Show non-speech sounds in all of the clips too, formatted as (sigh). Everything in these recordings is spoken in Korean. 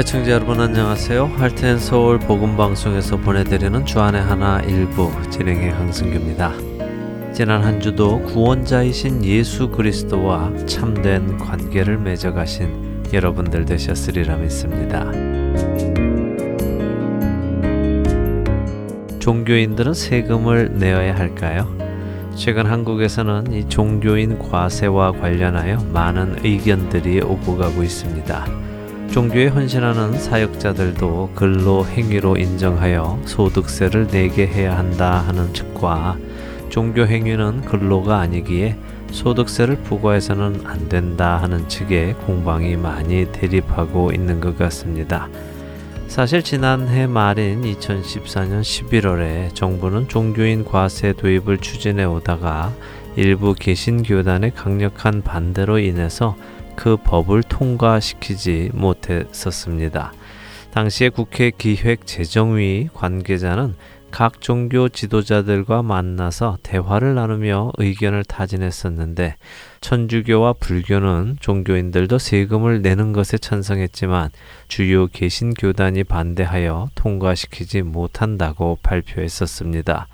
애청자 여러분 안녕하세요. 할텐 서울 복음 방송에서 보내드리는 주안의 하나 일부 진행의 강승규입니다. 지난 한 주도 구원자이신 예수 그리스도와 참된 관계를 맺어가신 여러분들 되셨으리라 믿습니다. 종교인들은 세금을 내어야 할까요? 최근 한국에서는 이 종교인 과세와 관련하여 많은 의견들이 오고 가고 있습니다. 종교에 헌신하는 사역자들도 근로 행위로 인정하여 소득세를 내게 해야 한다 하는 측과 종교 행위는 근로가 아니기에 소득세를 부과해서는 안 된다 하는 측의 공방이 많이 대립하고 있는 것 같습니다. 사실 지난해 말인 2014년 11월에 정부는 종교인 과세 도입을 추진해 오다가 일부 개신교단의 강력한 반대로 인해서 그 법을 통과시키지 못했었습니다. 당시에 국회 기획재정위 관계자는 각 종교 지도자들과 만나서 대화를 나누며 의견을 타진했었는데 천주교와 불교는 종교인들도 세금을 내는 것에 찬성했지만 주요 개신 교단이 반대하여 통과시키지 못한다고 발표했었습니다.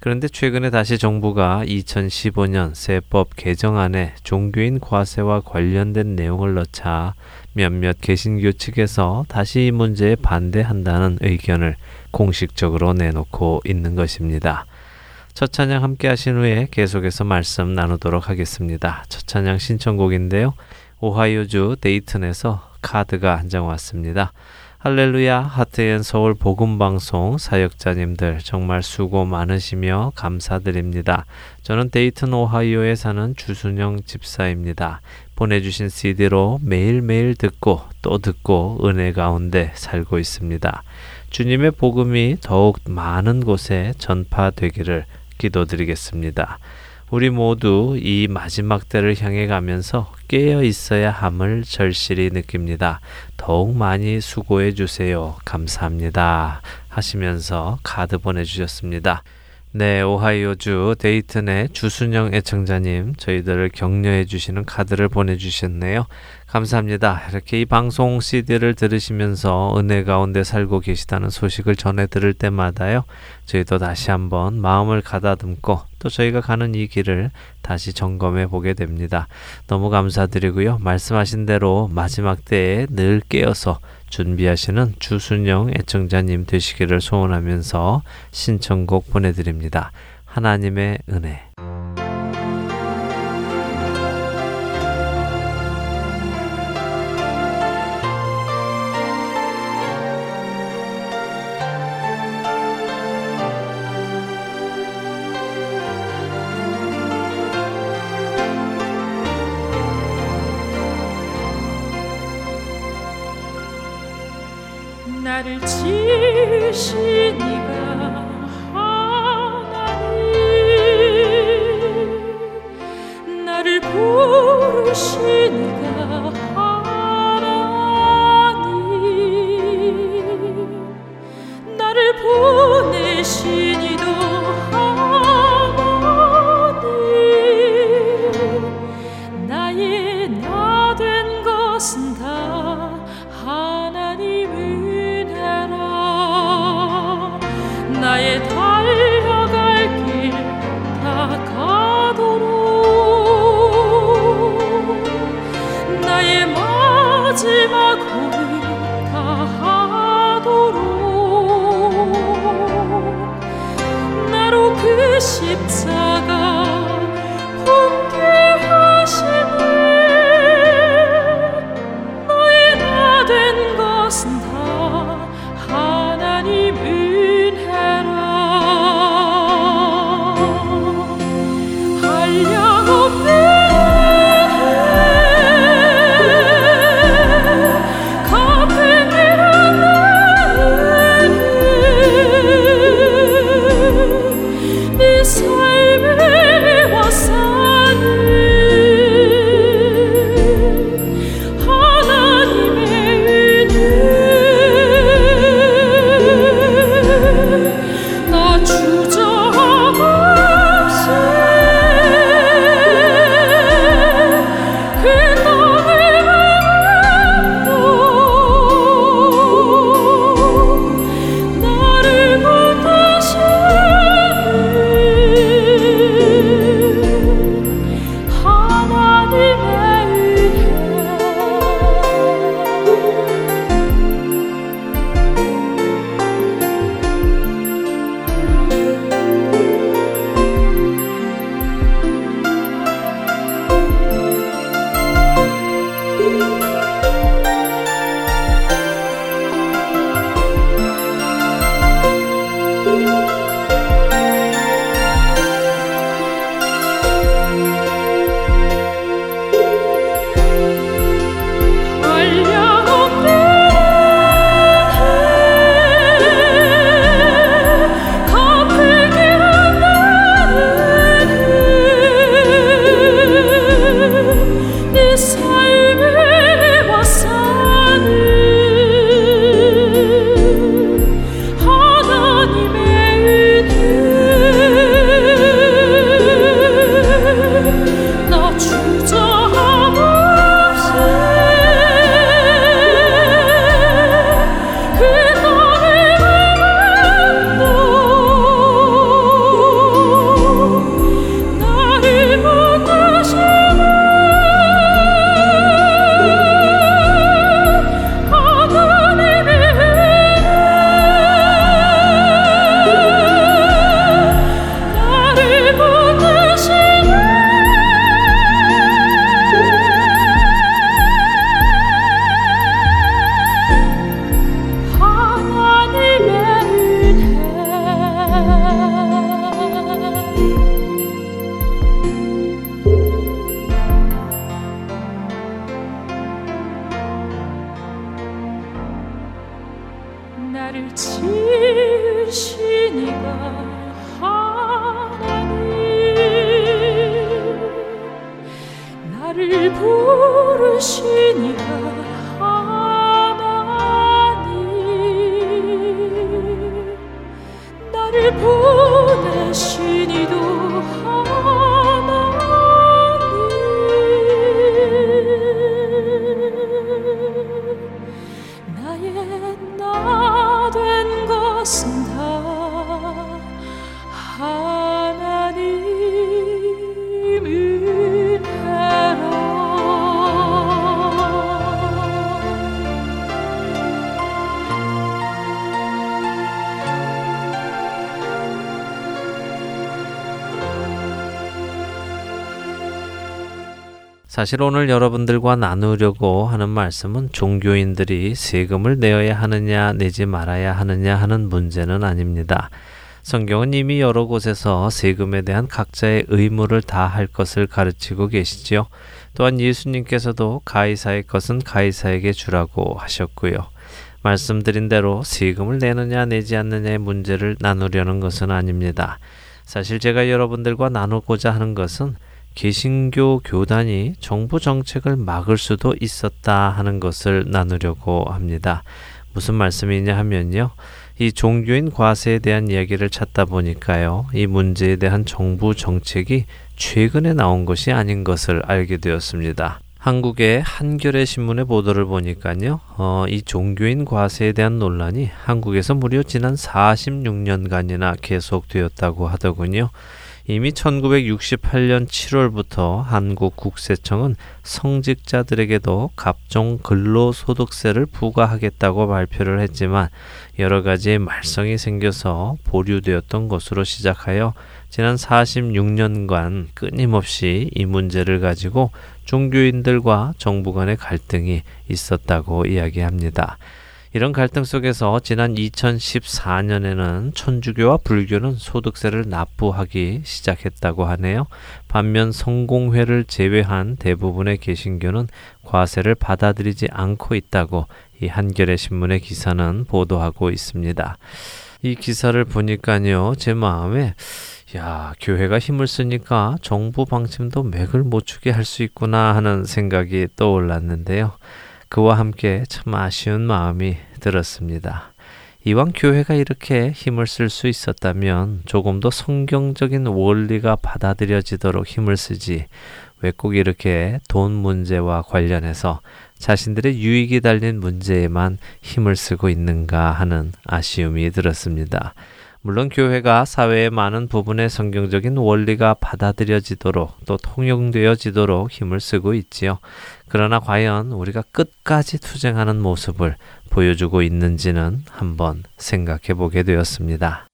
그런데 최근에 다시 정부가 2015년 세법 개정안에 종교인 과세와 관련된 내용을 넣자 몇몇 개신교 측에서 다시 이 문제에 반대한다는 의견을 공식적으로 내놓고 있는 것입니다. 첫 찬양 함께 하신 후에 계속해서 말씀 나누도록 하겠습니다. 첫 찬양 신청곡인데요. 오하이오주 데이튼에서 카드가 한 장 왔습니다. 할렐루야 하트앤 서울 복음 방송 사역자님들 정말 수고 많으시며 감사드립니다. 저는 데이튼 오하이오에 사는 주순영 집사입니다. 보내주신 CD로 매일매일 듣고 또 듣고 은혜 가운데 살고 있습니다. 주님의 복음이 더욱 많은 곳에 전파되기를 기도드리겠습니다. 우리 모두 이 마지막 때를 향해 가면서 깨어 있어야 함을 절실히 느낍니다. 더욱 많이 수고해 주세요. 감사합니다. 하시면서 카드 보내주셨습니다. 네, 오하이오주 데이튼의 주순영 애청자님, 저희들을 격려해 주시는 카드를 보내주셨네요. 감사합니다. 이렇게 이 방송 CD를 들으시면서 은혜 가운데 살고 계시다는 소식을 전해 들을 때마다요. 저희도 다시 한번 마음을 가다듬고 또 저희가 가는 이 길을 다시 점검해 보게 됩니다. 너무 감사드리고요. 말씀하신 대로 마지막 때에 늘 깨어서 준비하시는 주순영 애청자님 되시기를 소원하면서 신청곡 보내드립니다. 하나님의 은혜. 그 사실 오늘 여러분들과 나누려고 하는 말씀은 종교인들이 세금을 내어야 하느냐 내지 말아야 하느냐 하는 문제는 아닙니다. 성경은 이미 여러 곳에서 세금에 대한 각자의 의무를 다할 것을 가르치고 계시지요. 또한 예수님께서도 가이사의 것은 가이사에게 주라고 하셨고요. 말씀드린 대로 세금을 내느냐 내지 않느냐의 문제를 나누려는 것은 아닙니다. 사실 제가 여러분들과 나누고자 하는 것은 개신교 교단이 정부 정책을 막을 수도 있었다 하는 것을 나누려고 합니다. 무슨 말씀이냐 하면요. 이 종교인 과세에 대한 이야기를 찾다 보니까요. 이 문제에 대한 정부 정책이 최근에 나온 것이 아닌 것을 알게 되었습니다. 한국의 한겨레 신문의 보도를 보니까요. 어, 이 종교인 과세에 대한 논란이 한국에서 무려 지난 46년간이나 계속되었다고 하더군요. 이미 1968년 7월부터 한국 국세청은 성직자들에게도 갑종 근로소득세를 부과하겠다고 발표를 했지만 여러 가지의 말썽이 생겨서 보류되었던 것으로 시작하여 지난 46년간 끊임없이 이 문제를 가지고 종교인들과 정부 간의 갈등이 있었다고 이야기합니다. 이런 갈등 속에서 지난 2014년에는 천주교와 불교는 소득세를 납부하기 시작했다고 하네요. 반면 성공회를 제외한 대부분의 개신교는 과세를 받아들이지 않고 있다고 이 한겨레 신문의 기사는 보도하고 있습니다. 이 기사를 보니까요, 제 마음에 야, 교회가 힘을 쓰니까 정부 방침도 맥을 못 추게 할 수 있구나 하는 생각이 떠올랐는데요. 그와 함께 참 아쉬운 마음이 들었습니다. 이왕 교회가 이렇게 힘을 쓸 수 있었다면 조금 더 성경적인 원리가 받아들여지도록 힘을 쓰지 왜 꼭 이렇게 돈 문제와 관련해서 자신들의 유익이 달린 문제에만 힘을 쓰고 있는가 하는 아쉬움이 들었습니다. 물론 교회가 사회의 많은 부분의 성경적인 원리가 받아들여지도록 또 통용되어지도록 힘을 쓰고 있지요. 그러나 과연 우리가 끝까지 투쟁하는 모습을 보여주고 있는지는 한번 생각해 보게 되었습니다.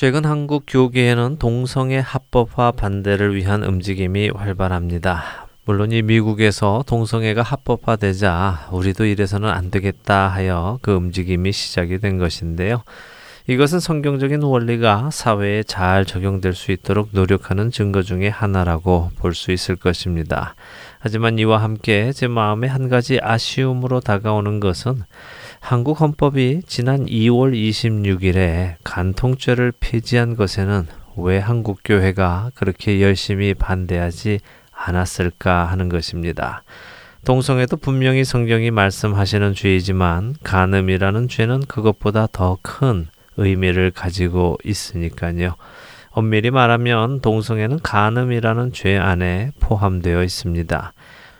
최근 한국 교계에는 동성애 합법화 반대를 위한 움직임이 활발합니다. 물론 이 미국에서 동성애가 합법화되자 우리도 이래서는 안 되겠다 하여 그 움직임이 시작이 된 것인데요. 이것은 성경적인 원리가 사회에 잘 적용될 수 있도록 노력하는 증거 중의 하나라고 볼 수 있을 것입니다. 하지만 이와 함께 제 마음에 한 가지 아쉬움으로 다가오는 것은 한국 헌법이 지난 2월 26일에 간통죄를 폐지한 것에는 왜 한국 교회가 그렇게 열심히 반대하지 않았을까 하는 것입니다. 동성애도 분명히 성경이 말씀하시는 죄이지만 간음이라는 죄는 그것보다 더 큰 의미를 가지고 있으니까요. 엄밀히 말하면 동성애는 간음이라는 죄 안에 포함되어 있습니다.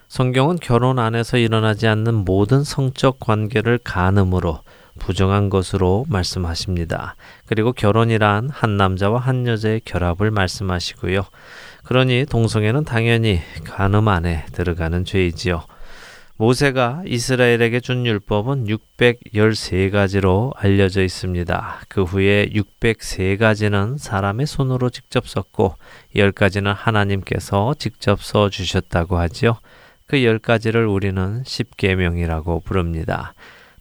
성경은 결혼 안에서 일어나지 않는 모든 성적 관계를 간음으로 부정한 것으로 말씀하십니다. 그리고 결혼이란 한 남자와 한 여자의 결합을 말씀하시고요. 그러니 동성애는 당연히 간음 안에 들어가는 죄이지요. 모세가 이스라엘에게 준 율법은 613가지로 알려져 있습니다. 그 후에 603가지는 사람의 손으로 직접 썼고 10가지는 하나님께서 직접 써 주셨다고 하지요. 그 열 가지를 우리는 십계명이라고 부릅니다.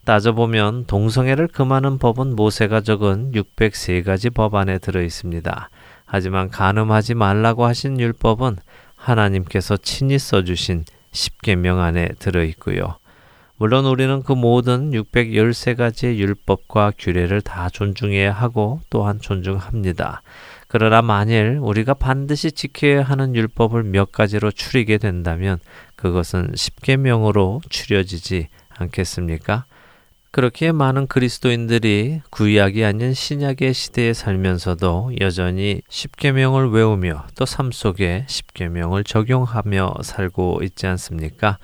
따져보면 동성애를 금하는 법은 모세가 적은 603가지 법 안에 들어 있습니다. 하지만 간음하지 말라고 하신 율법은 하나님께서 친히 써주신 십계명 안에 들어 있고요. 물론 우리는 그 모든 613가지의 율법과 규례를 다 존중해야 하고 또한 존중합니다. 그러나 만일 우리가 반드시 지켜야 하는 율법을 몇 가지로 추리게 된다면 그것은 십계명으로 추려지지 않겠습니까? 그렇게 많은 그리스도인들이 구약이 아닌 신약의 시대에 살면서도 여전히 십계명을 외우며 또 삶 속에 십계명을 적용하며 살고 있지 않습니까?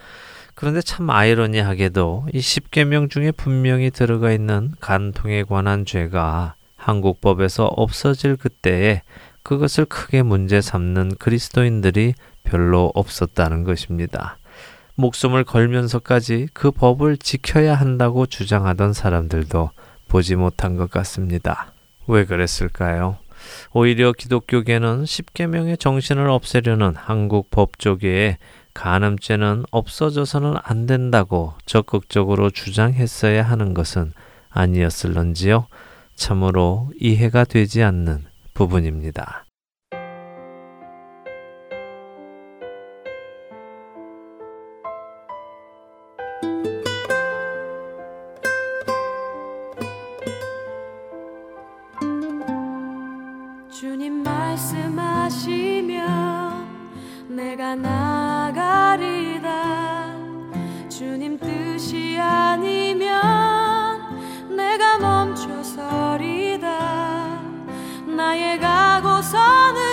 그런데 참 아이러니하게도 이 십계명 중에 분명히 들어가 있는 간통에 관한 죄가 한국법에서 없어질 그때에 그것을 크게 문제 삼는 그리스도인들이 별로 없었다는 것입니다. 목숨을 걸면서까지 그 법을 지켜야 한다고 주장하던 사람들도 보지 못한 것 같습니다. 왜 그랬을까요? 오히려 기독교계는 십계명의 정신을 없애려는 한국 법조계에 간음죄는 없어져서는 안 된다고 적극적으로 주장했어야 하는 것은 아니었을런지요. 참으로 이해가 되지 않는 부분입니다. 내가 나가리다 주님 뜻이 아니면 서리다. 나의 가고 서는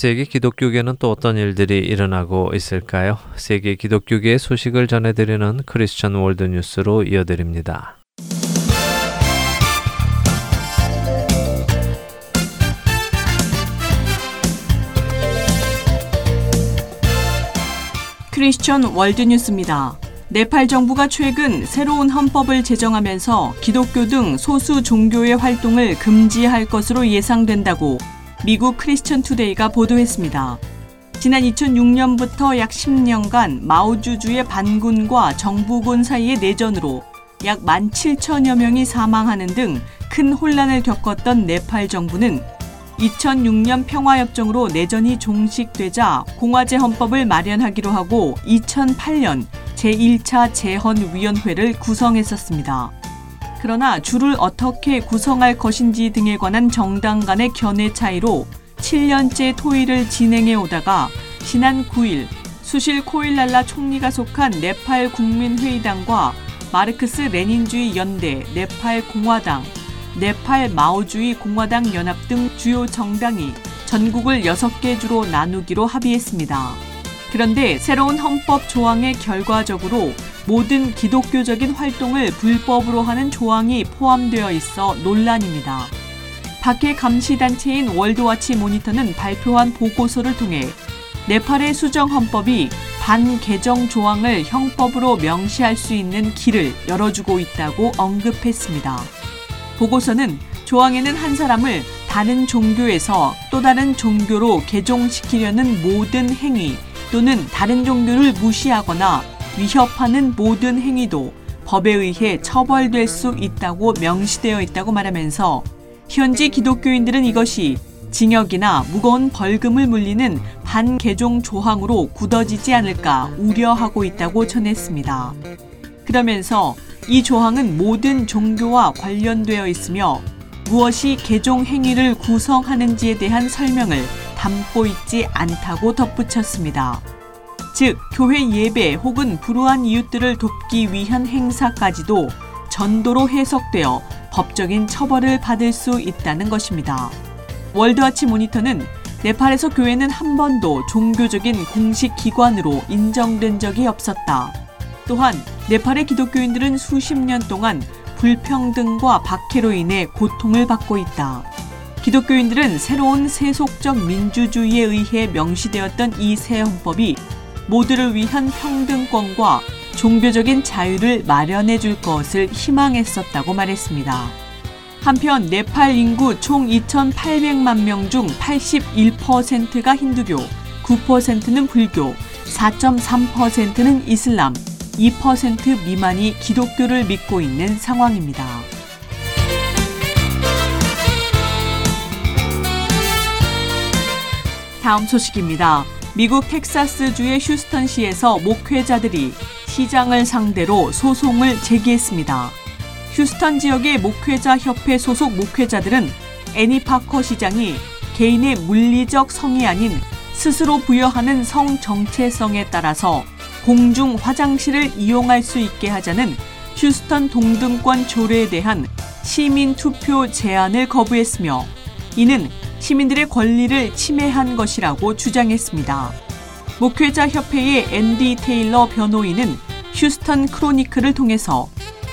세계 기독교계는 또 어떤 일들이 일어나고 있을까요? 세계 기독교계의 소식을 전해드리는 크리스천 월드 뉴스로 이어드립니다. 크리스천 월드 뉴스입니다. 네팔 정부가 최근 새로운 헌법을 제정하면서 기독교 등 소수 종교의 활동을 금지할 것으로 예상된다고 미국 크리스천 투데이가 보도했습니다. 지난 2006년부터 약 10년간 마오주주의 반군과 정부군 사이의 내전으로 약 17,000여 명이 사망하는 등 큰 혼란을 겪었던 네팔 정부는 2006년 평화협정으로 내전이 종식되자 공화제 헌법을 마련하기로 하고 2008년 제1차 재헌위원회를 구성했었습니다. 그러나 주를 어떻게 구성할 것인지 등에 관한 정당 간의 견해 차이로 7년째 토의를 진행해 오다가 지난 9일 수실 코일랄라 총리가 속한 네팔 국민회의당과 마르크스 레닌주의 연대, 네팔 공화당, 네팔 마오주의 공화당 연합 등 주요 정당이 전국을 6개 주로 나누기로 합의했습니다. 그런데 새로운 헌법 조항의 결과적으로 모든 기독교적인 활동을 불법으로 하는 조항이 포함되어 있어 논란입니다. 박해 감시단체인 월드와치 모니터는 발표한 보고서를 통해 네팔의 수정 헌법이 반개정 조항을 형법으로 명시할 수 있는 길을 열어주고 있다고 언급했습니다. 보고서는 조항에는 한 사람을 다른 종교에서 또 다른 종교로 개종시키려는 모든 행위 또는 다른 종교를 무시하거나 위협하는 모든 행위도 법에 의해 처벌될 수 있다고 명시되어 있다고 말하면서 현지 기독교인들은 이것이 징역이나 무거운 벌금을 물리는 반개종 조항으로 굳어지지 않을까 우려하고 있다고 전했습니다. 그러면서 이 조항은 모든 종교와 관련되어 있으며 무엇이 개종 행위를 구성하는지에 대한 설명을 담고 있지 않다고 덧붙였습니다. 즉, 교회 예배 혹은 불우한 이웃들을 돕기 위한 행사까지도 전도로 해석되어 법적인 처벌을 받을 수 있다는 것입니다. 월드와치 모니터는 네팔에서 교회는 한 번도 종교적인 공식 기관으로 인정된 적이 없었다. 또한 네팔의 기독교인들은 수십 년 동안 불평등과 박해로 인해 고통을 받고 있다. 기독교인들은 새로운 세속적 민주주의에 의해 명시되었던 이 새 헌법이 모두를 위한 평등권과 종교적인 자유를 마련해 줄 것을 희망했었다고 말했습니다. 한편 네팔 인구 총 2,800만 명 중 81%가 힌두교, 9%는 불교, 4.3%는 이슬람, 2% 미만이 기독교를 믿고 있는 상황입니다. 다음 소식입니다. 미국 텍사스주의 휴스턴시에서 목회자들이 시장을 상대로 소송을 제기했습니다. 휴스턴 지역의 목회자 협회 소속 목회자들은 애니 파커 시장이 개인의 물리적 성이 아닌 스스로 부여하는 성 정체성에 따라서 공중 화장실을 이용할 수 있게 하자는 휴스턴 동등권 조례에 대한 시민 투표 제안을 거부했으며 이는 시민들의 권리를 침해한 것이라고 주장했습니다. 목회자 협회의 앤디 테일러 변호인은 휴스턴 크로니클을 통해서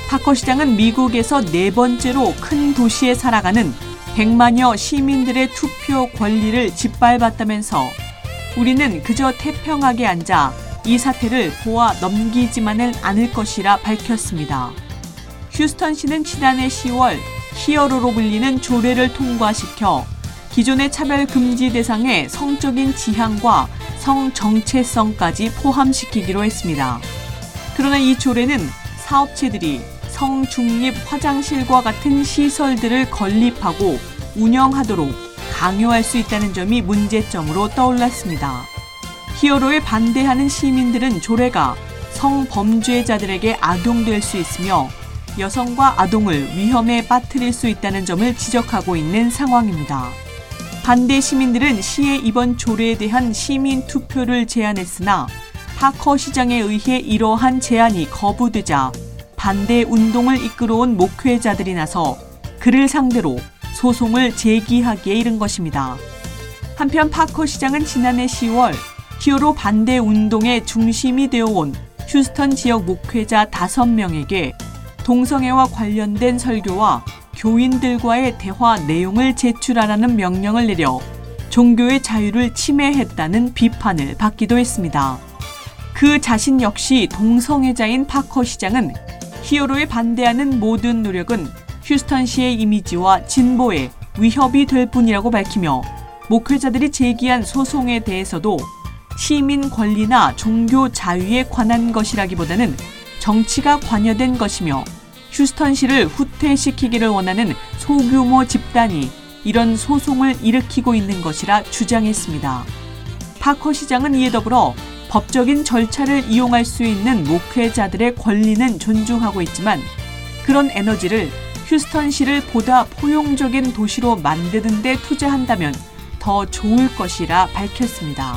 파커 시장은 미국에서 네 번째로 큰 도시에 살아가는 100만여 시민들의 투표 권리를 짓밟았다면서 우리는 그저 태평하게 앉아 이 사태를 보아 넘기지만은 않을 것이라 밝혔습니다. 휴스턴시는 지난해 10월 히어로로 불리는 조례를 통과시켜 기존의 차별 금지 대상에 성적인 지향과 성 정체성까지 포함시키기로 했습니다. 그러나 이 조례는 사업체들이 성 중립 화장실과 같은 시설들을 건립하고 운영하도록 강요할 수 있다는 점이 문제점으로 떠올랐습니다. 히어로에 반대하는 시민들은 조례가 성범죄자들에게 악용될 수 있으며 여성과 아동을 위험에 빠뜨릴 수 있다는 점을 지적하고 있는 상황입니다. 반대 시민들은 시의 이번 조례에 대한 시민 투표를 제안했으나 파커 시장에 의해 이러한 제안이 거부되자 반대 운동을 이끌어온 목회자들이 나서 그를 상대로 소송을 제기하기에 이른 것입니다. 한편 파커 시장은 지난해 10월 히어로 반대 운동의 중심이 되어온 휴스턴 지역 목회자 5명에게 동성애와 관련된 설교와 교인들과의 대화 내용을 제출하라는 명령을 내려 종교의 자유를 침해했다는 비판을 받기도 했습니다. 그 자신 역시 동성애자인 파커 시장은 히어로에 반대하는 모든 노력은 휴스턴시의 이미지와 진보에 위협이 될 뿐이라고 밝히며 목회자들이 제기한 소송에 대해서도 시민 권리나 종교 자유에 관한 것이라기보다는 정치가 관여된 것이며 휴스턴시를 후퇴시키기를 원하는 소규모 집단이 이런 소송을 일으키고 있는 것이라 주장했습니다. 파커 시장은 이에 더불어 법적인 절차를 이용할 수 있는 목회자들의 권리는 존중하고 있지만 그런 에너지를 휴스턴시를 보다 포용적인 도시로 만드는 데 투자한다면 더 좋을 것이라 밝혔습니다.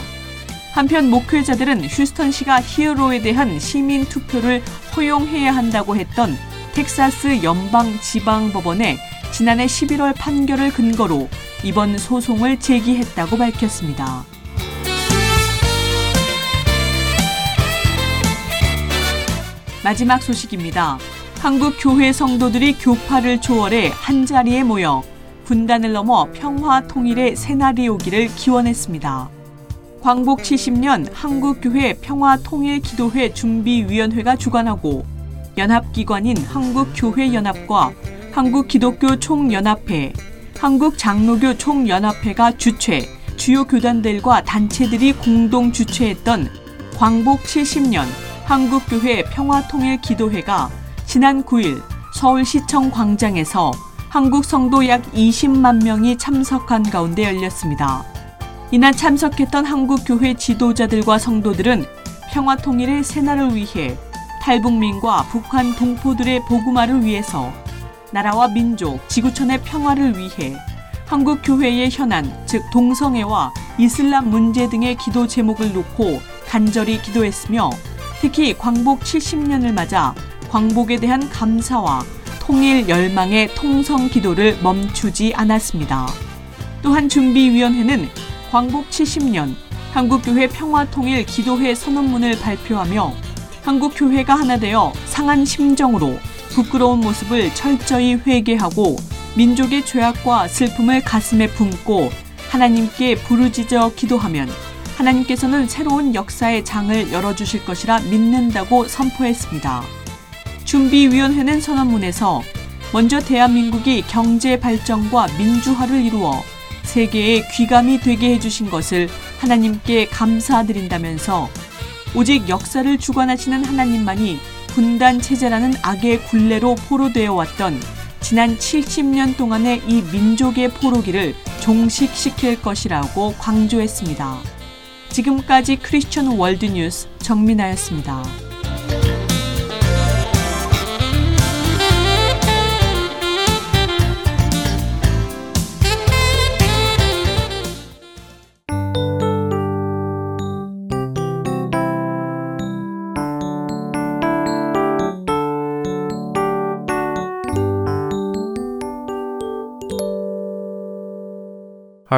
한편 목회자들은 휴스턴시가 히어로에 대한 시민 투표를 허용해야 한다고 했던 텍사스 연방 지방 법원에 지난해 11월 판결을 근거로 이번 소송을 제기했다고 밝혔습니다. 마지막 소식입니다. 한국 교회 성도들이 교파를 초월해 한 자리에 모여 분단을 넘어 평화 통일의 새날이 오기를 기원했습니다. 광복 70년 한국교회 평화통일기도회 준비위원회가 주관하고 연합기관인 한국교회연합과 한국기독교 총연합회, 한국장로교 총연합회가 주최, 주요 교단들과 단체들이 공동 주최했던 광복 70년 한국교회 평화통일기도회가 지난 9일 서울시청 광장에서 한국 성도 약 20만 명이 참석한 가운데 열렸습니다. 이날 참석했던 한국교회 지도자들과 성도들은 평화통일의 새날을 위해 탈북민과 북한 동포들의 복음화를 위해서 나라와 민족, 지구촌의 평화를 위해 한국 교회의 현안, 즉 동성애와 이슬람 문제 등의 기도 제목을 놓고 간절히 기도했으며 특히 광복 70년을 맞아 광복에 대한 감사와 통일 열망의 통성 기도를 멈추지 않았습니다. 또한 준비위원회는 광복 70년 한국교회 평화통일 기도회 선언문을 발표하며 한국 교회가 하나 되어 상한 심정으로 부끄러운 모습을 철저히 회개하고 민족의 죄악과 슬픔을 가슴에 품고 하나님께 부르짖어 기도하면 하나님께서는 새로운 역사의 장을 열어주실 것이라 믿는다고 선포했습니다. 준비위원회는 선언문에서 먼저 대한민국이 경제 발전과 민주화를 이루어 세계에 귀감이 되게 해주신 것을 하나님께 감사드린다면서 오직 역사를 주관하시는 하나님만이 분단 체제라는 악의 굴레로 포로되어 왔던 지난 70년 동안의 이 민족의 포로기를 종식시킬 것이라고 강조했습니다. 지금까지 크리스천 월드뉴스 정민아였습니다.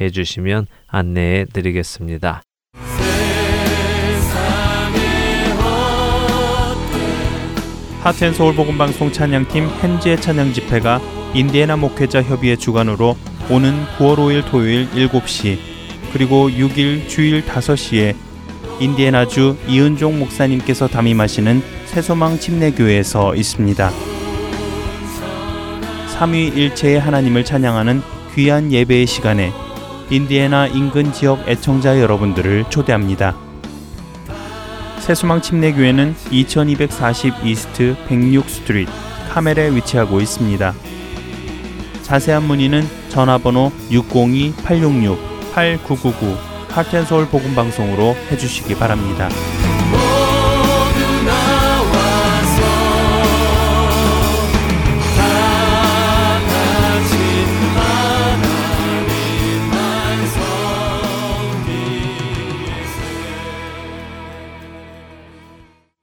해 주시면 안내해 드리겠습니다. 하트앤 서울 복음 방송 찬양팀 hen지의 찬양 집회가 인디애나 목회자 협의회 주관으로 오는 9월 5일 토요일 7시 그리고 6일 주일 5시에 인디애나주 이은종 목사님께서 담임하시는 새소망 침례교회에서 있습니다. 삼위일체의 하나님을 찬양하는 귀한 예배의 시간에 인디애나 인근 지역 애청자 여러분들을 초대합니다. 새소망 침례교회는 2240 East 106 Street Carmel에 위치하고 있습니다. 자세한 문의는 전화번호 602-866-8999 Heart and Soul 복음방송으로 해주시기 바랍니다.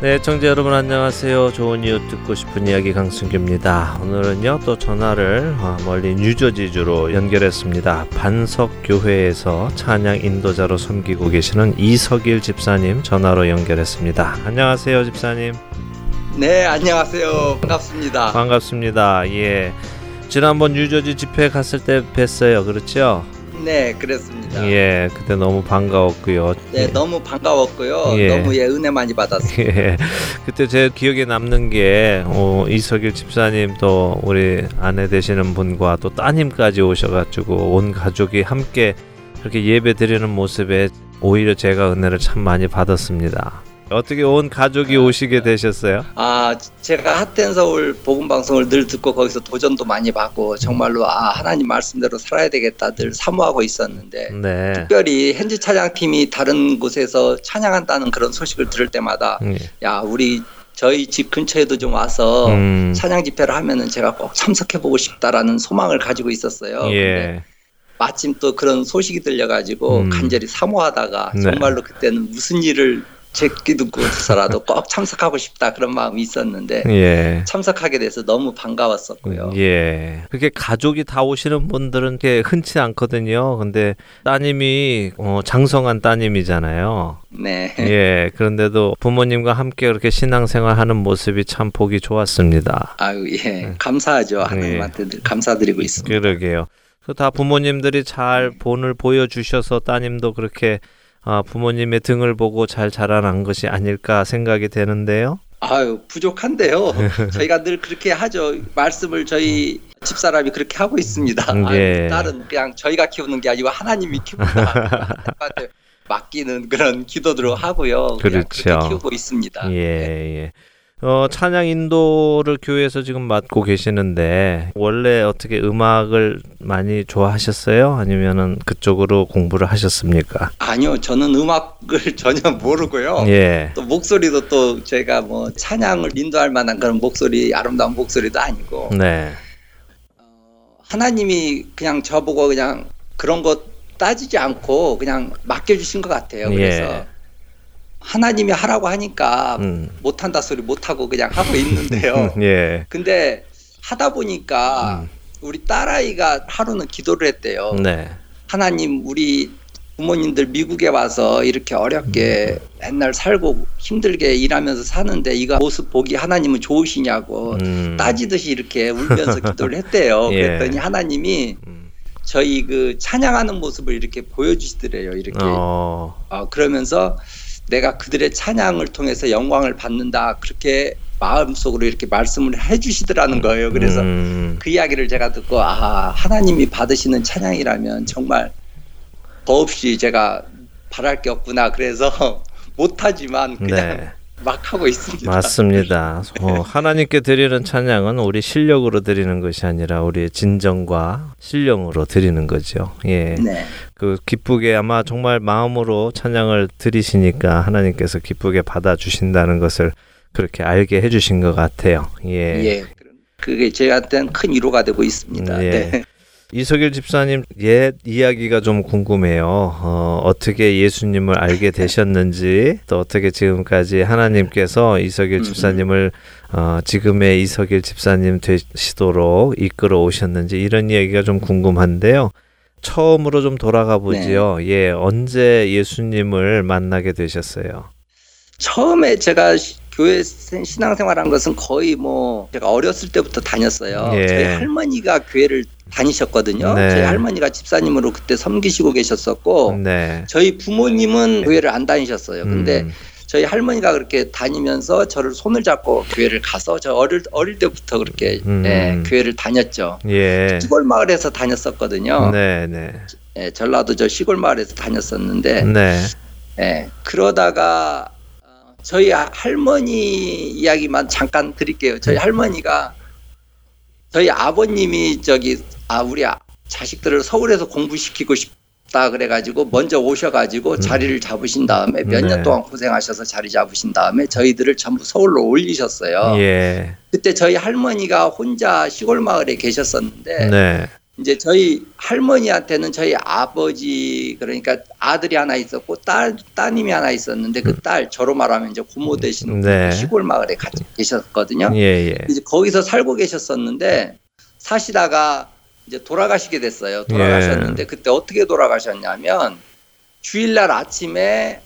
네, 청자 여러분 안녕하세요. 좋은 이웃 듣고 싶은 이야기 강승규입니다. 오늘은요 또 전화를 어, 멀리 뉴저지주로 연결했습니다. 반석 교회에서 찬양 인도자로 섬기고 계시는 이석일 집사님 전화로 연결했습니다. 안녕하세요, 집사님. 네, 안녕하세요. 반갑습니다. 반갑습니다. 예. 지난번 뉴저지 집회 갔을 때 뵀어요. 그렇죠? 네, 그렇습니다. 예, 그때 너무 반가웠고요. 네, 너무 반가웠고요. 예. 너무 예, 은혜 많이 받았습니다. 예. 그때 제 기억에 남는 게 어, 이석일 집사님 또 우리 아내 되시는 분과 또 따님까지 오셔가지고 온 가족이 함께 그렇게 예배 드리는 모습에 오히려 제가 은혜를 참 많이 받았습니다. 어떻게 온 가족이 오시게 되셨어요? 아, 제가 핫텐 서울 복음 방송을 늘 듣고 거기서 도전도 많이 받고 정말로 아, 하나님 말씀대로 살아야 되겠다 늘 사모하고 있었는데 네. 특별히 현지 찬양팀이 다른 곳에서 찬양한다는 그런 소식을 들을 때마다 예. 야, 우리 저희 집 근처에도 좀 와서 음. 찬양 집회를 하면은 제가 꼭 참석해 보고 싶다라는 소망을 가지고 있었어요. 예. 마침 또 그런 소식이 들려가지고 음. 간절히 사모하다가 네. 정말로 그때는 무슨 일을 제끼도 곳에서라도 꼭 참석하고 싶다 그런 마음이 있었는데 예. 참석하게 돼서 너무 반가웠었고요. 예. 그렇게 가족이 다 오시는 분들은 게 흔치 않거든요. 근데 따님이 어, 장성한 따님이잖아요. 네. 예. 그런데도 부모님과 함께 그렇게 신앙생활 하는 모습이 참 보기 좋았습니다. 아유 예 감사하죠 하나님한테 늘 감사드리고 있습니다. 그러게요. 그다 부모님들이 잘 본을 보여주셔서 따님도 그렇게 아, 부모님의 등을 보고 잘 자라난 것이 아닐까 생각이 되는데요. 아유 부족한데요. (laughs) 저희가 늘 그렇게 하죠. 말씀을 저희 집사람이 그렇게 하고 있습니다. 예. 아유, 딸은 그냥 저희가 키우는 게 아니고 하나님이 키운다. (laughs) 맡기는 그런 기도들을 하고요. 그렇죠. 그렇게 키우고 있습니다. 예, 예. 어, 찬양 인도를 교회에서 지금 맡고 계시는데 원래 어떻게 음악을 많이 좋아하셨어요? 아니면은 그쪽으로 공부를 하셨습니까? 아니요, 저는 음악을 (laughs) 전혀 모르고요. 예. 또 목소리도 또 제가 뭐 찬양을 인도할 만한 그런 목소리, 아름다운 목소리도 아니고 네. 하나님이 그냥 저보고 그냥 그런 거 따지지 않고 그냥 맡겨주신 것 같아요. 그래서 예. 하나님이 하라고 하니까 음. 못한다 소리 못하고 그냥 하고 있는데요. (laughs) 예. 근데 하다 보니까 음. 우리 딸아이가 하루는 기도를 했대요. 네. 하나님 우리 부모님들 미국에 와서 이렇게 어렵게 음. 맨날 살고 힘들게 일하면서 사는데 이거 모습 보기 하나님은 좋으시냐고 음. 따지듯이 이렇게 (laughs) 울면서 기도를 했대요. 예. 그랬더니 하나님이 음. 저희 그 찬양하는 모습을 이렇게 보여주시더래요. 이렇게 어. 어, 그러면서 내가 그들의 찬양을 통해서 영광을 받는다 그렇게 마음속으로 이렇게 말씀을 해주시더라는 거예요. 그래서 음. 그 이야기를 제가 듣고 아 하나님이 받으시는 찬양이라면 정말 더없이 제가 바랄 게 없구나 그래서 (laughs) 못하지만 그냥 네. 막 하고 있습니다. 맞습니다. (laughs) 어, 하나님께 드리는 찬양은 우리 실력으로 드리는 것이 아니라 우리의 진정과 신령으로 드리는 거죠. 예. 네, 그 기쁘게 아마 정말 마음으로 찬양을 드리시니까 하나님께서 기쁘게 받아 주신다는 것을 그렇게 알게 해 주신 것 같아요. 예. 예. 그게 저한테는 큰 위로가 되고 있습니다. 예. 네. 이석일 집사님 옛 이야기가 좀 궁금해요. 어, 어떻게 예수님을 알게 되셨는지 또 어떻게 지금까지 하나님께서 이석일 집사님을 어, 지금의 이석일 집사님 되시도록 이끌어 오셨는지 이런 이야기가 좀 궁금한데요. 처음으로 좀 돌아가 보지요. 예, 언제 예수님을 만나게 되셨어요? 처음에 제가 시- 교회 생- 신앙생활한 것은 거의 뭐 제가 어렸을 때부터 다녔어요. 예. 저희 할머니가 교회를 다니셨거든요. 네. 저희 할머니가 집사님으로 그때 섬기시고 계셨었고 네. 저희 부모님은 교회를 안 다니셨어요. 근데 음, 저희 할머니가 그렇게 다니면서 저를 손을 잡고 교회를 가서 저 어릴 어릴 때부터 그렇게 음. 예, 교회를 다녔죠. 예. 시골 마을에서 다녔었거든요. 네, 네. 예, 전라도 저 시골 마을에서 다녔었는데 네. 예, 그러다가 어, 저희 아- 할머니 이야기만 잠깐 드릴게요. 저희 할머니가 저희 아버님이 저기 아 우리 아- 자식들을 서울에서 공부시키고 싶다 그래가지고 먼저 오셔가지고 자리를 잡으신 다음에 몇년 네. 동안 고생하셔서 자리 잡으신 다음에 저희들을 전부 서울로 올리셨어요. 예. 그때 저희 할머니가 혼자 시골 마을에 계셨었는데 네. 이제 저희 할머니한테는 저희 아버지 그러니까 아들이 하나 있었고 딸 따님이 하나 있었는데 그 딸 저로 말하면 이제 고모 되시는 네. 시골 마을에 같이 계셨거든요. 예, 예. 이제 거기서 살고 계셨었는데 사시다가 이제 돌아가시게 됐어요. 돌아가셨는데 예. 그때 어떻게 돌아가셨냐면 주일날 아침에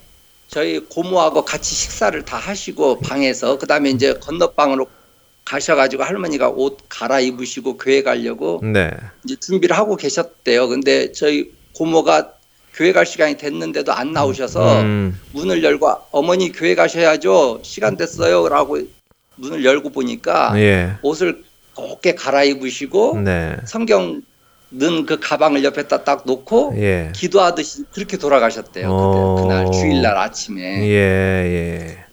저희 고모하고 같이 식사를 다 하시고 방에서 그다음에 이제 건너방으로 가셔가지고 할머니가 옷 갈아입으시고 교회 가려고 네. 이제 준비를 하고 계셨대요. 근데 저희 고모가 교회 갈 시간이 됐는데도 안 나오셔서 음, 문을 열고 어머니 교회 가셔야죠. 시간 됐어요라고 문을 열고 보니까 예. 옷을 곱게 갈아입으시고 네. 성경 넣은 그 가방을 옆에다 딱 놓고 예. 기도하듯이 그렇게 돌아가셨대요. 어. 그때 그날 주일날 아침에. 예, 예.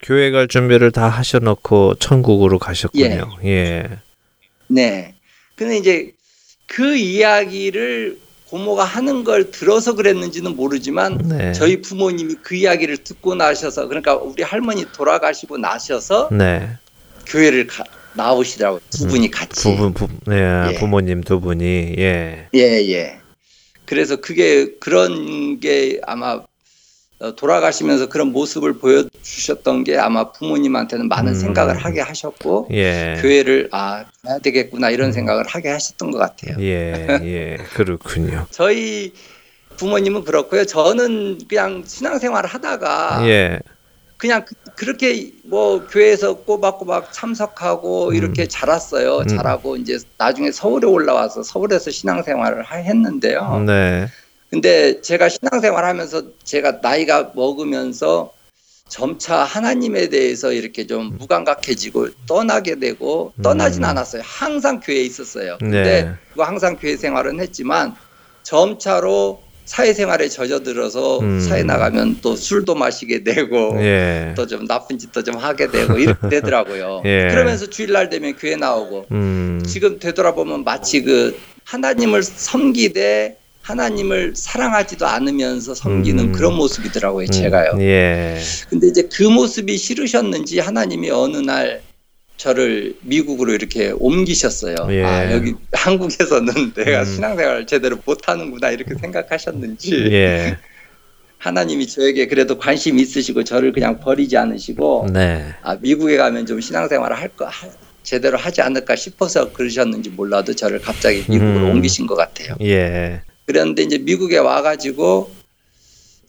교회 갈 준비를 다 하셔놓고 천국으로 가셨군요. 예. 네. 근데 이제 그 이야기를 고모가 하는 걸 들어서 그랬는지는 모르지만 네. 저희 부모님이 그 이야기를 듣고 나셔서 그러니까 우리 할머니 돌아가시고 나셔서 네. 교회를 가, 나오시더라고요. 두 분이 같이. 두 분, 부, 예, 예. 부모님 두 분이, 예. 예, 예. 그래서 그게 그런 게 아마 어, 돌아가시면서 그런 모습을 보여주셨던 게 아마 부모님한테는 많은 음. 생각을 하게 하셨고 예. 교회를 아 가야 되겠구나 이런 생각을 하게 하셨던 것 같아요. 예, (laughs) 예. 그렇군요. 저희 부모님은 그렇고요. 저는 그냥 신앙생활을 하다가 예. 그냥 그, 렇게 뭐 교회에서 꼬박꼬박 참석하고 음. 이렇게 자랐어요. 음. 자라고 이제 나중에 서울에 올라와서 서울에서 신앙생활을 하- 했는데요. 네. 근데 제가 신앙생활 하면서 제가 나이가 먹으면서 점차 하나님에 대해서 이렇게 좀 무감각해지고 떠나게 되고 떠나진 음. 않았어요. 항상 교회에 있었어요. 근데 네. 항상 교회 생활은 했지만 점차로 사회생활에 젖어들어서 음. 사회 나가면 또 술도 마시게 되고 예. 또좀 나쁜 짓도 좀 하게 되고 이렇게 (laughs) 되더라고요. 예. 그러면서 주일날 되면 교회 나오고 음. 지금 되돌아보면 마치 그 하나님을 섬기되 하나님을 사랑하지도 않으면서 섬기는 음. 그런 모습이더라고요, 제가요. 음, 예. 근데 이제 그 모습이 싫으셨는지 하나님이 어느 날 저를 미국으로 이렇게 옮기셨어요. 예. 아, 여기 한국에서는 (laughs) 내가 음. 신앙생활 제대로 못하는구나 이렇게 생각하셨는지 예. (laughs) 하나님이 저에게 그래도 관심 있으시고 저를 그냥 버리지 않으시고 네. 아, 미국에 가면 좀 신앙생활을 할 거, 하- 제대로 하지 않을까 싶어서 그러셨는지 몰라도 저를 갑자기 미국으로 음. 옮기신 것 같아요. 예. 그런데 이제 미국에 와가지고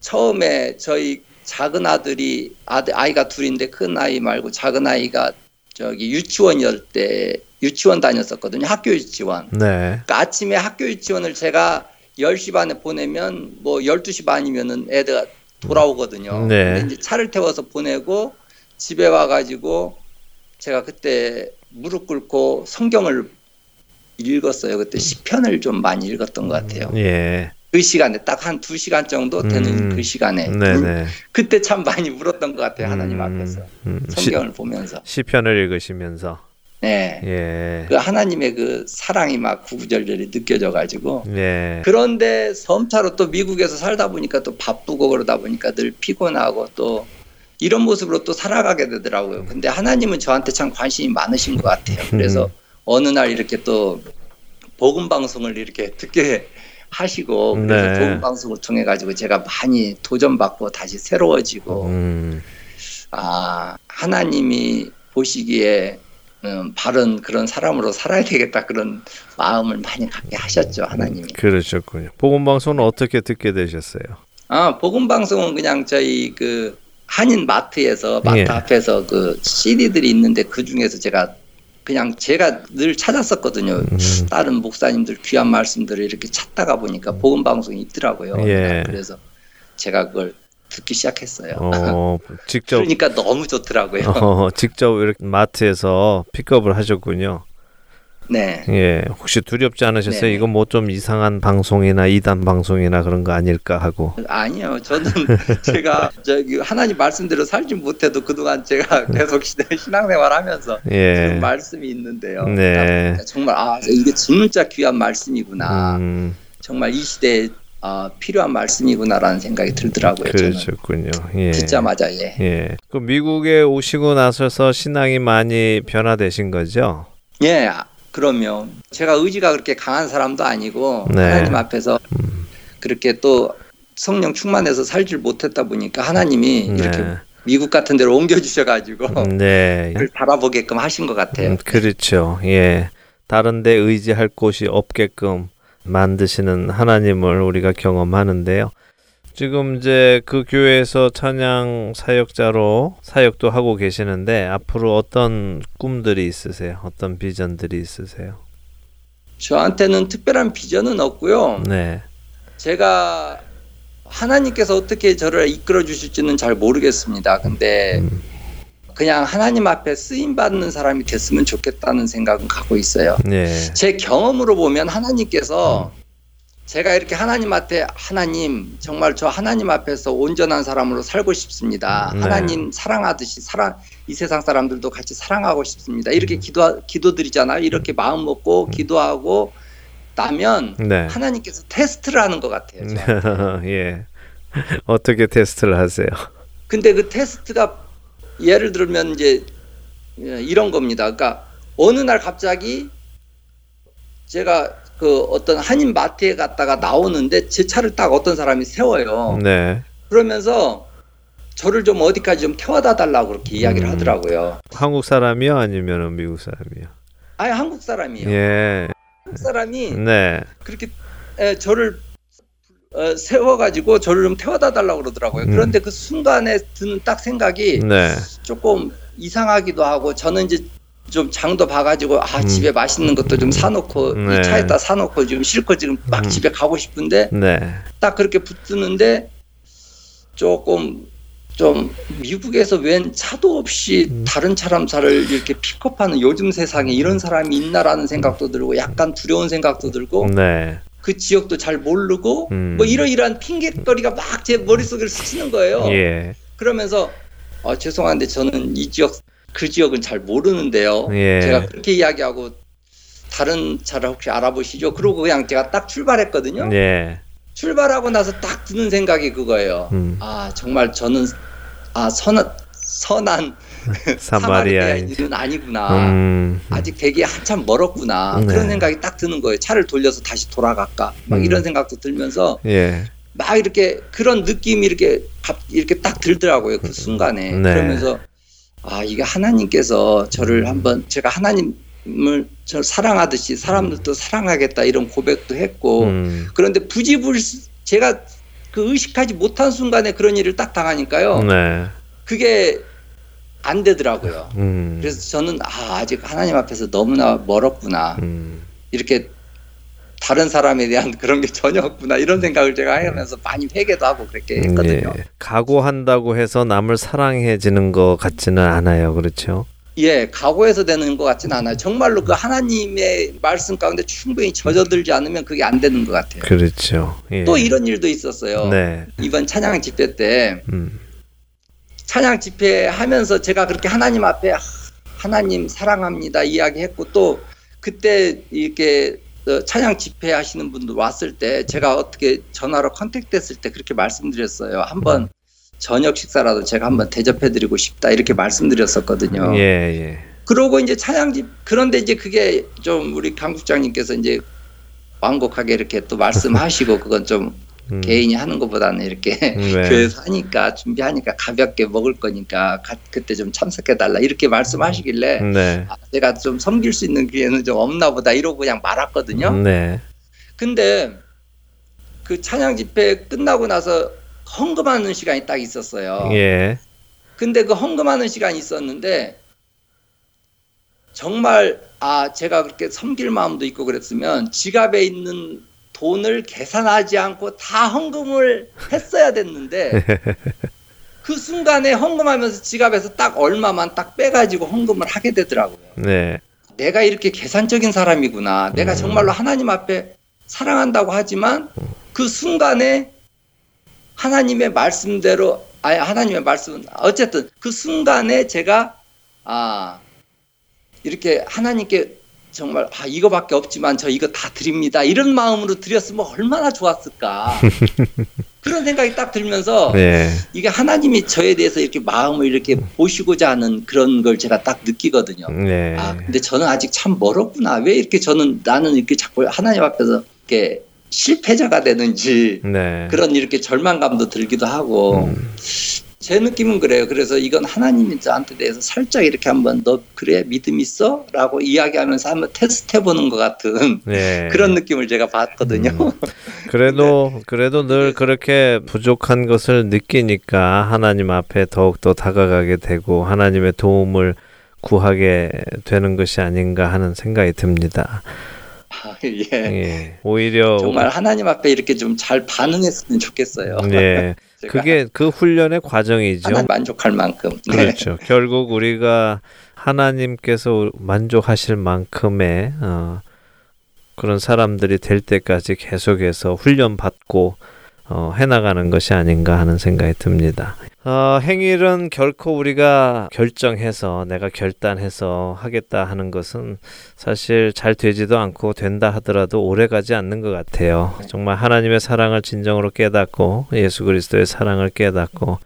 처음에 저희 작은 아들이 아들 아이가 둘인데 큰 아이 말고 작은 아이가 저기 유치원이었 때 유치원 다녔었거든요. 학교 유치원. 네. 그러니까 아침에 학교 유치원을 제가 10시 반에 보내면 뭐 12시 반이면은 애들 돌아오거든요. 네. 근데 이제 차를 태워서 보내고 집에 와 가지고 제가 그때 무릎 꿇고 성경을 읽었어요. 그때 시편을 좀 많이 읽었던 것 같아요. 예. 그 시간에 딱 한 두 시간 정도 되는 음. 그 시간에 울- 네네. 그때 참 많이 울었던 것 같아요. 하나님 앞에서 음, 시, 성경을 보면서. 시편을 읽으시면서. 네. 예. 그 하나님의 그 사랑이 막 구구절절히 느껴져 가지고 예. 그런데 섬차로 또 미국에서 살다 보니까 또 바쁘고 그러다 보니까 늘 피곤하고 또 이런 모습으로 또 살아가게 되더라고요. 근데 하나님은 저한테 참 관심이 많으신 것 같아요. 그래서 음. (laughs) 어느 날 이렇게 또 복음 방송을 이렇게 듣게 하시고 그래서 네. 복음 방송을 통해 가지고 제가 많이 도전받고 다시 새로워지고 음, 아 하나님이 보시기에 음, 바른 그런 사람으로 살아야 되겠다 그런 마음을 많이 갖게 하셨죠 하나님이. 그러셨군요. 복음 방송은 어떻게 듣게 되셨어요? 아 복음 방송은 그냥 저희 그 한인 마트에서 마트 예. 앞에서 그 CD들이 있는데 그 중에서 제가 그냥 제가 늘 찾았었거든요. 음, 다른 목사님들 귀한 말씀들을 이렇게 찾다가 보니까 복음 방송이 있더라고요. 예. 그래서 제가 그걸 듣기 시작했어요. 어, 직접 그러니까 너무 좋더라고요. (laughs) 어, 직접 이렇게 마트에서 픽업을 하셨군요. 네. 예, 혹시 두렵지 않으셨어요? 네. 이거 뭐 좀 이상한 방송이나 이단 방송이나 그런 거 아닐까 하고. 아니요. 저는 (laughs) 제가 저기 하나님 말씀대로 살지 못해도 그동안 제가 계속 시- 신앙생활하면서 예. 말씀이 있는데요. 네. 정말 아 이게 진짜 귀한 말씀이구나. 음, 정말 이 시대에 아, 필요한 말씀이구나라는 생각이 들더라고요. 저는 그러셨군요. 예. 듣자마자 예. 예. 그 미국에 오시고 나서서 신앙이 많이 변화되신 거죠? 예. 아, 그러면 제가 의지가 그렇게 강한 사람도 아니고 네. 하나님 앞에서 그렇게 또 성령 충만해서 살질 못했다 보니까 하나님이 이렇게 네. 미국 같은 데로 옮겨 주셔가지고 네. 그걸 바라보게끔 하신 것 같아요. 음, 그렇죠. 예. 다른데 의지할 곳이 없게끔 만드시는 하나님을 우리가 경험하는데요. 지금 이제 그 교회에서 찬양 사역자로 사역도 하고 계시는데 앞으로 어떤 꿈들이 있으세요? 어떤 비전들이 있으세요? 저한테는 특별한 비전은 없고요. 네. 제가 하나님께서 어떻게 저를 이끌어 주실지는 잘 모르겠습니다. 근데 음. 그냥 하나님 앞에 쓰임 받는 사람이 됐으면 좋겠다는 생각은 갖고 있어요. 네. 제 경험으로 보면 하나님께서 제가 이렇게 하나님 앞에 하나님 정말 저 하나님 앞에서 온전한 사람으로 살고 싶습니다. 네. 하나님 사랑하듯이 사랑 이 세상 사람들도 같이 사랑하고 싶습니다. 이렇게 기도 기도드리잖아요. 이렇게 마음 먹고 기도하고 나면 네. 하나님께서 테스트를 하는 것 같아요. (laughs) 예. 어떻게 테스트를 하세요? 근데 그 테스트가 예를 들면 이제 예, 이런 겁니다. 그러니까 어느 날 갑자기 제가 그 어떤 한인 마트에 갔다가 나오는데 제 차를 딱 어떤 사람이 세워요. 네. 그러면서 저를 좀 어디까지 좀 태워다 달라고 그렇게 이야기를 음. 하더라고요. 한국 사람이요? 아니면 미국 사람이요? 아예 한국 사람이에요. 예. 한국 사람이 네. 그렇게 에, 저를 어, 세워가지고 저를 좀 태워다 달라고 그러더라고요. 음. 그런데 그 순간에 드는 딱 생각이 네. 조금 이상하기도 하고 저는 이제 좀 장도 봐가지고 아 음. 집에 맛있는 것도 좀 사놓고 네. 이 차에다 사놓고 좀 실컷 지금 막 음. 집에 가고 싶은데 네. 딱 그렇게 붙드는데 조금 좀 미국에서 웬 차도 없이 음. 다른 사람차를 이렇게 픽업하는 요즘 세상에 이런 사람이 있나라는 생각도 들고 약간 두려운 생각도 들고 네. 그 지역도 잘 모르고 음. 뭐 이러이러한 핑계거리가 막 제 머릿속에 스치는 거예요. 예. 그러면서 어, 죄송한데 저는 이 지역 그 지역은 잘 모르는데요. 예. 제가 그렇게 이야기하고 다른 차를 혹시 알아보시죠? 그러고 그냥 제가 딱 출발했거든요. 예. 출발하고 나서 딱 드는 생각이 그거예요. 음. 아 정말 저는 아 선한 선한 사마리아인. 사마리아인은 아니구나. 음. 아직 되기 한참 멀었구나. 네. 그런 생각이 딱 드는 거예요. 차를 돌려서 다시 돌아갈까? 막 음. 이런 생각도 들면서 예. 막 이렇게 그런 느낌이 이렇게 갑- 이렇게 딱 들더라고요 그 순간에 네. 그러면서 아 이게 하나님께서 저를 한번 제가 하나님을 저 사랑하듯이 사람들도 사랑하겠다 이런 고백도 했고 음. 그런데 부지불 제가 그 의식하지 못한 순간에 그런 일을 딱 당하니까요 네. 그게 안 되더라고요 음. 그래서 저는 아 아직 하나님 앞에서 너무나 멀었구나 음. 이렇게 다른 사람에 대한 (laughs) 그런 게 전혀 없구나 이런 생각을 제가 하면서 많이 회개도 하고 그렇게 했거든요. 예. 각오한다고 해서 남을 사랑해지는 것 같지는 않아요. 그렇죠? 예, 각오해서 되는 것 같진 않아요. 정말로 그 하나님의 말씀 가운데 충분히 젖어들지 않으면 그게 안 되는 것 같아요. 그렇죠. 예. 또 이런 일도 있었어요. 네. 이번 찬양 집회 때 음. 찬양 집회 하면서 제가 그렇게 하나님 앞에 아, 하나님 사랑합니다 이야기했고 또 그때 이렇게 어, 찬양 집회 하시는 분들 왔을 때 제가 어떻게 전화로 컨택됐을 때 그렇게 말씀드렸어요. 한번 저녁 식사라도 제가 한번 대접해드리고 싶다 이렇게 말씀드렸었거든요. 예, 예. 그러고 이제 찬양집 그런데 이제 그게 좀 우리 강국장님께서 이제 완곡하게 이렇게 또 말씀하시고 그건 좀 음. 개인이 하는 것보다는 이렇게 네. (laughs) 교회에서 하니까 준비하니까 가볍게 먹을 거니까 가- 그때 좀 참석해 달라 이렇게 말씀하시길래 네. 아, 내가 좀 섬길 수 있는 기회는 좀 없나 보다 이러고 그냥 말았거든요. 네. 근데 그 찬양 집회 끝나고 나서 헌금하는 시간이 딱 있었어요. 예. 근데 그 헌금하는 시간이 있었는데 정말 아 제가 그렇게 섬길 마음도 있고 그랬으면 지갑에 있는 돈을 계산하지 않고 다 헌금을 했어야 됐는데 (laughs) 그 순간에 헌금하면서 지갑에서 딱 얼마만 딱 빼가지고 헌금을 하게 되더라고요. 네. 내가 이렇게 계산적인 사람이구나. 내가 음. 정말로 하나님 앞에 사랑한다고 하지만 그 순간에 하나님의 말씀대로 아니 하나님의 말씀은 어쨌든 그 순간에 제가 아 이렇게 하나님께 정말 아 이거밖에 없지만 저 이거 다 드립니다 이런 마음으로 드렸으면 얼마나 좋았을까 (laughs) 그런 생각이 딱 들면서 네. 이게 하나님이 저에 대해서 이렇게 마음을 이렇게 보시고자 하는 그런 걸 제가 딱 느끼거든요. 네. 아, 근데 저는 아직 참 멀었구나. 왜 이렇게 저는 나는 이렇게 자꾸 하나님 앞에서 이렇게 실패자가 되는지 네. 그런 이렇게 절망감도 들기도 하고 음. 제 느낌은 그래요. 그래서 이건 하나님이 저한테 대해서 살짝 이렇게 한번 너 그래 믿음 있어? 라고 이야기하면서 한번 테스트 해보는 것 같은 (laughs) 네. (laughs) 그런 느낌을 제가 받거든요. 음. 그래도 (laughs) 그래도 늘 그렇게 부족한 것을 느끼니까 하나님 앞에 더욱 더 다가가게 되고 하나님의 도움을 구하게 되는 것이 아닌가 하는 생각이 듭니다. 아, (laughs) 예. 예. 오히려 정말 하나님 앞에 이렇게 좀 잘 반응했으면 좋겠어요. 예. (laughs) 그게 그 훈련의 과정이죠. 하나님 만족할 만큼. 네. 그렇죠. 결국 우리가 하나님께서 만족하실 만큼의 어, 그런 사람들이 될 때까지 계속해서 훈련 받고 어, 해나가는 것이 아닌가 하는 생각이 듭니다. 어, 행일은 결코 우리가 결정해서 내가 결단해서 하겠다 하는 것은 사실 잘 되지도 않고 된다 하더라도 오래 가지 않는 것 같아요. 정말 하나님의 사랑을 진정으로 깨닫고 예수 그리스도의 사랑을 깨닫고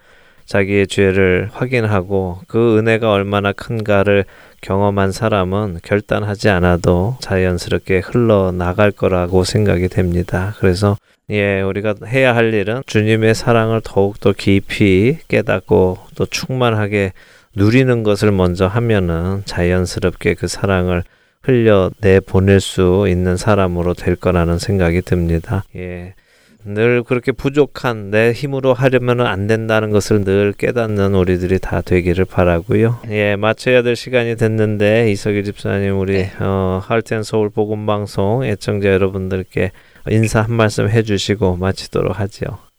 자기의 죄를 확인하고 그 은혜가 얼마나 큰가를 경험한 사람은 결단하지 않아도 자연스럽게 흘러나갈 거라고 생각이 됩니다. 그래서 예, 우리가 해야 할 일은 주님의 사랑을 더욱더 깊이 깨닫고 또 충만하게 누리는 것을 먼저 하면은 자연스럽게 그 사랑을 흘려내 보낼 수 있는 사람으로 될 거라는 생각이 듭니다. 예. 늘 그렇게 부족한 내 힘으로 하려면 안 된다는 것을 늘 깨닫는 우리들이 다 되기를 바라고요. 예, 마쳐야 될 시간이 됐는데 이석일 집사님 우리 어, 할텐 서울 복음 방송 애청자 여러분들께 인사 한 말씀 해주시고 마치도록 하지요.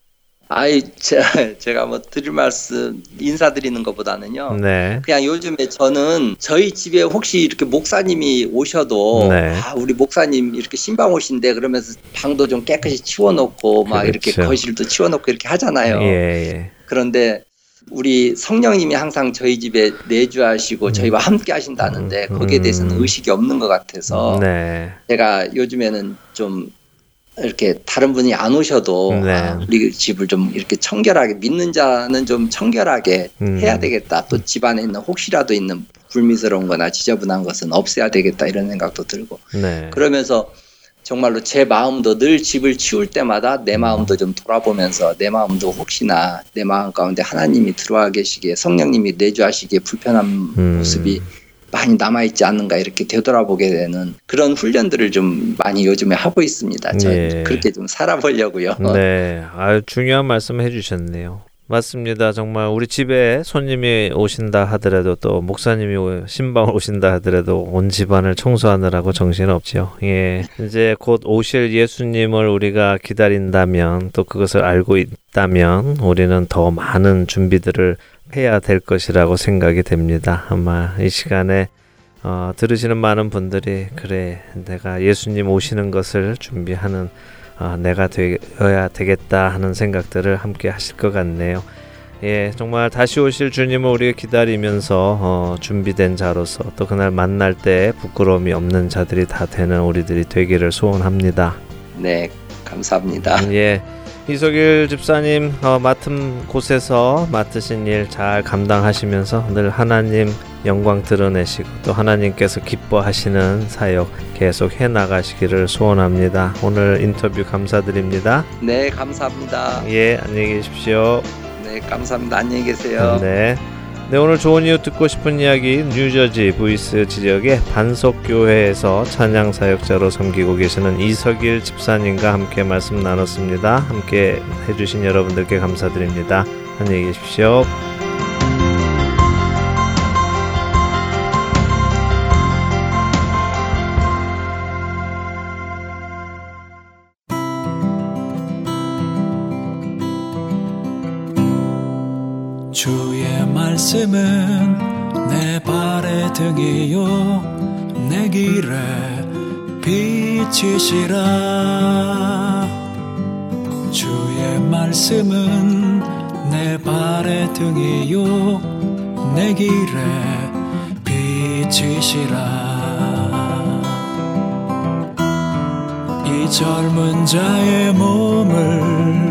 아이, 제, 제가 뭐 드릴 말씀, 인사드리는 것보다는요. 네, 그냥 요즘에 저는 저희 집에 혹시 이렇게 목사님이 오셔도 네. 아 우리 목사님 이렇게 신방 오신데 그러면서 방도 좀 깨끗이 치워놓고 막 이렇게 그렇죠. 거실도 치워놓고 이렇게 하잖아요. 예, 예, 그런데 우리 성령님이 항상 저희 집에 내주하시고 저희와 함께 하신다는데 음, 거기에 대해서는 음. 의식이 없는 것 같아서 네, 제가 요즘에는 좀 이렇게 다른 분이 안 오셔도 네. 아, 우리 집을 좀 이렇게 청결하게 믿는 자는 좀 청결하게 음. 해야 되겠다. 또 집안에 있는 혹시라도 있는 불미스러운 거나 지저분한 것은 없애야 되겠다 이런 생각도 들고 네, 그러면서 정말로 제 마음도 늘 집을 치울 때마다 내 마음도 좀 돌아보면서 내 마음도 혹시나 내 마음 가운데 하나님이 들어와 계시기에 성령님이 내주하시기에 불편한 음. 모습이 많이 남아있지 않는가 이렇게 되돌아보게 되는 그런 훈련들을 좀 많이 요즘에 하고 있습니다. 저 예. 그렇게 좀 살아보려고요. (laughs) 네, 아유 중요한 말씀 해주셨네요. 맞습니다. 정말 우리 집에 손님이 오신다 하더라도 또 목사님이 오- 신방을 오신다 하더라도 온 집안을 청소하느라고 정신 없지요. 예, 이제 곧 오실 예수님을 우리가 기다린다면 또 그것을 알고 있다면 우리는 더 많은 준비들을 해야 될 것이라고 생각이 됩니다. 아마 이 시간에 어, 들으시는 많은 분들이 그래 내가 예수님 오시는 것을 준비하는 아, 내가 되어야 되겠다 하는 생각들을 함께 하실 것 같네요. 예, 정말 다시 오실 주님을 우리가 기다리면서 어, 준비된 자로서 또 그날 만날 때 부끄러움이 없는 자들이 다 되는 우리들이 되기를 소원합니다. 네, 감사합니다. 예, 이석일 집사님 어, 맡은 곳에서 맡으신 일 잘 감당하시면서 늘 하나님 영광 드러내시고 또 하나님께서 기뻐하시는 사역 계속 해 나가시기를 소원합니다. 오늘 인터뷰 감사드립니다. 네, 감사합니다. 예, 안녕히 계십시오. 네, 감사합니다. 안녕히 계세요. 네. 네, 오늘 좋은 이유 듣고 싶은 이야기 뉴저지 부이스 지역의 반석교회에서 찬양 사역자로 섬기고 계시는 이석일 집사님과 함께 말씀 나눴습니다. 함께 해주신 여러분들께 감사드립니다. 안녕히 계십시오. 말씀은 내 발의 등이요. 내 길에 빛이시라. 주의 말씀은 내 발의 등이요. 내 길에 빛이시라. 이 젊은 자의 몸을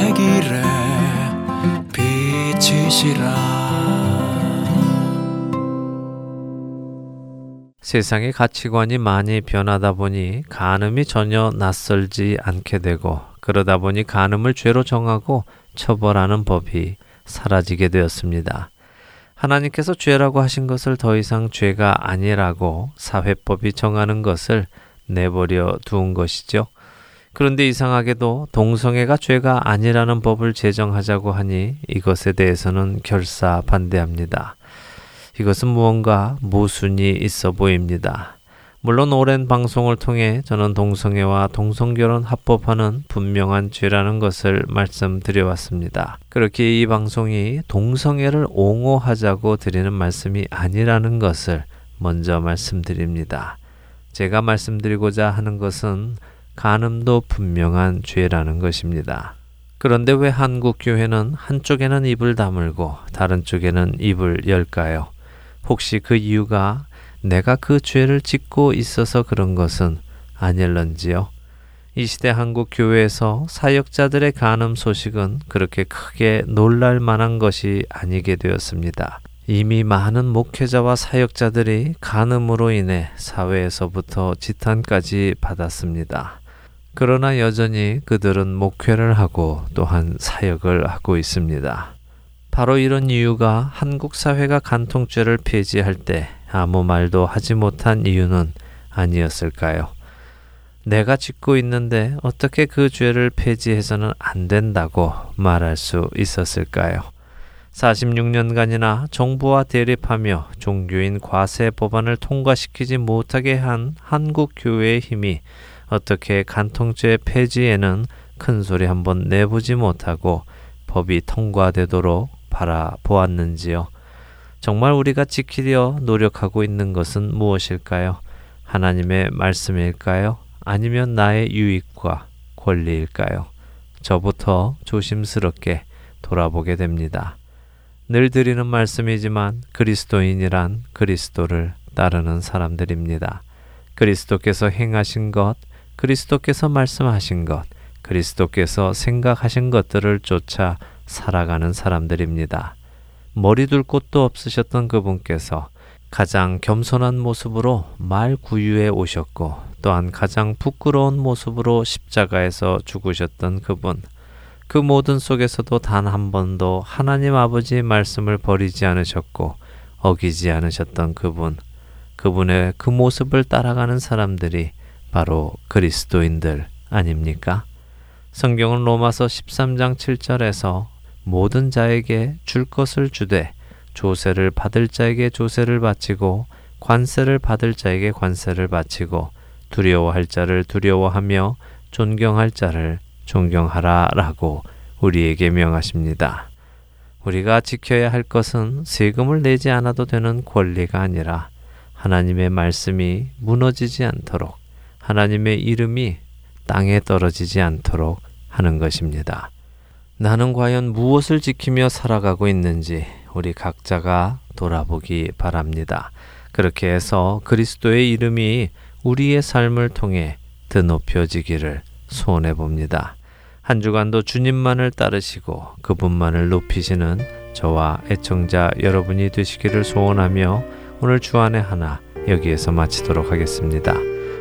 내 길에 빛이시라 세상의 가치관이 많이 변하다 보니 간음이 전혀 낯설지 않게 되고 그러다 보니 간음을 죄로 정하고 처벌하는 법이 사라지게 되었습니다. 하나님께서 죄라고 하신 것을 더 이상 죄가 아니라고 사회법이 정하는 것을 내버려 두은 것이죠. 그런데 이상하게도 동성애가 죄가 아니라는 법을 제정하자고 하니 이것에 대해서는 결사 반대합니다. 이것은 무언가 모순이 있어 보입니다. 물론 오랜 방송을 통해 저는 동성애와 동성결혼 합법화는 분명한 죄라는 것을 말씀드려 왔습니다. 그렇게 이 방송이 동성애를 옹호하자고 드리는 말씀이 아니라는 것을 먼저 말씀드립니다. 제가 말씀드리고자 하는 것은 간음도 분명한 죄라는 것입니다. 그런데 왜 한국 교회는 한쪽에는 입을 다물고 다른 쪽에는 입을 열까요? 혹시 그 이유가 내가 그 죄를 짓고 있어서 그런 것은 아닐런지요? 이 시대 한국 교회에서 사역자들의 간음 소식은 그렇게 크게 놀랄 만한 것이 아니게 되었습니다. 이미 많은 목회자와 사역자들이 간음으로 인해 사회에서부터 지탄까지 받았습니다. 그러나 여전히 그들은 목회를 하고 또한 사역을 하고 있습니다. 바로 이런 이유가 한국 사회가 간통죄를 폐지할 때 아무 말도 하지 못한 이유는 아니었을까요? 내가 짓고 있는데 어떻게 그 죄를 폐지해서는 안 된다고 말할 수 있었을까요? 46년간이나 정부와 대립하며 종교인 과세 법안을 통과시키지 못하게 한 한국 교회의 힘이 어떻게 간통죄 폐지에는 큰 소리 한번 내보지 못하고 법이 통과되도록 바라보았는지요. 정말 우리가 지키려 노력하고 있는 것은 무엇일까요? 하나님의 말씀일까요? 아니면 나의 유익과 권리일까요? 저부터 조심스럽게 돌아보게 됩니다. 늘 드리는 말씀이지만 그리스도인이란 그리스도를 따르는 사람들입니다. 그리스도께서 행하신 것, 그리스도께서 말씀하신 것, 그리스도께서 생각하신 것들을 쫓아 살아가는 사람들입니다. 머리 둘 곳도 없으셨던 그분께서 가장 겸손한 모습으로 말 구유에 오셨고 또한 가장 부끄러운 모습으로 십자가에서 죽으셨던 그분. 그 모든 속에서도 단 한 번도 하나님 아버지의 말씀을 버리지 않으셨고 어기지 않으셨던 그분. 그분의 그 모습을 따라가는 사람들이 바로 그리스도인들 아닙니까? 성경은 로마서 13장 7절에서 모든 자에게 줄 것을 주되 조세를 받을 자에게 조세를 바치고 관세를 받을 자에게 관세를 바치고 두려워할 자를 두려워하며 존경할 자를 존경하라라고 우리에게 명하십니다. 우리가 지켜야 할 것은 세금을 내지 않아도 되는 권리가 아니라 하나님의 말씀이 무너지지 않도록 하나님의 이름이 땅에 떨어지지 않도록 하는 것입니다. 나는 과연 무엇을 지키며 살아가고 있는지 우리 각자가 돌아보기 바랍니다. 그렇게 해서 그리스도의 이름이 우리의 삶을 통해 드높여지기를 소원해 봅니다. 한 주간도 주님만을 따르시고 그분만을 높이시는 저와 애청자 여러분이 되시기를 소원하며 오늘 주안의 하나 여기에서 마치도록 하겠습니다.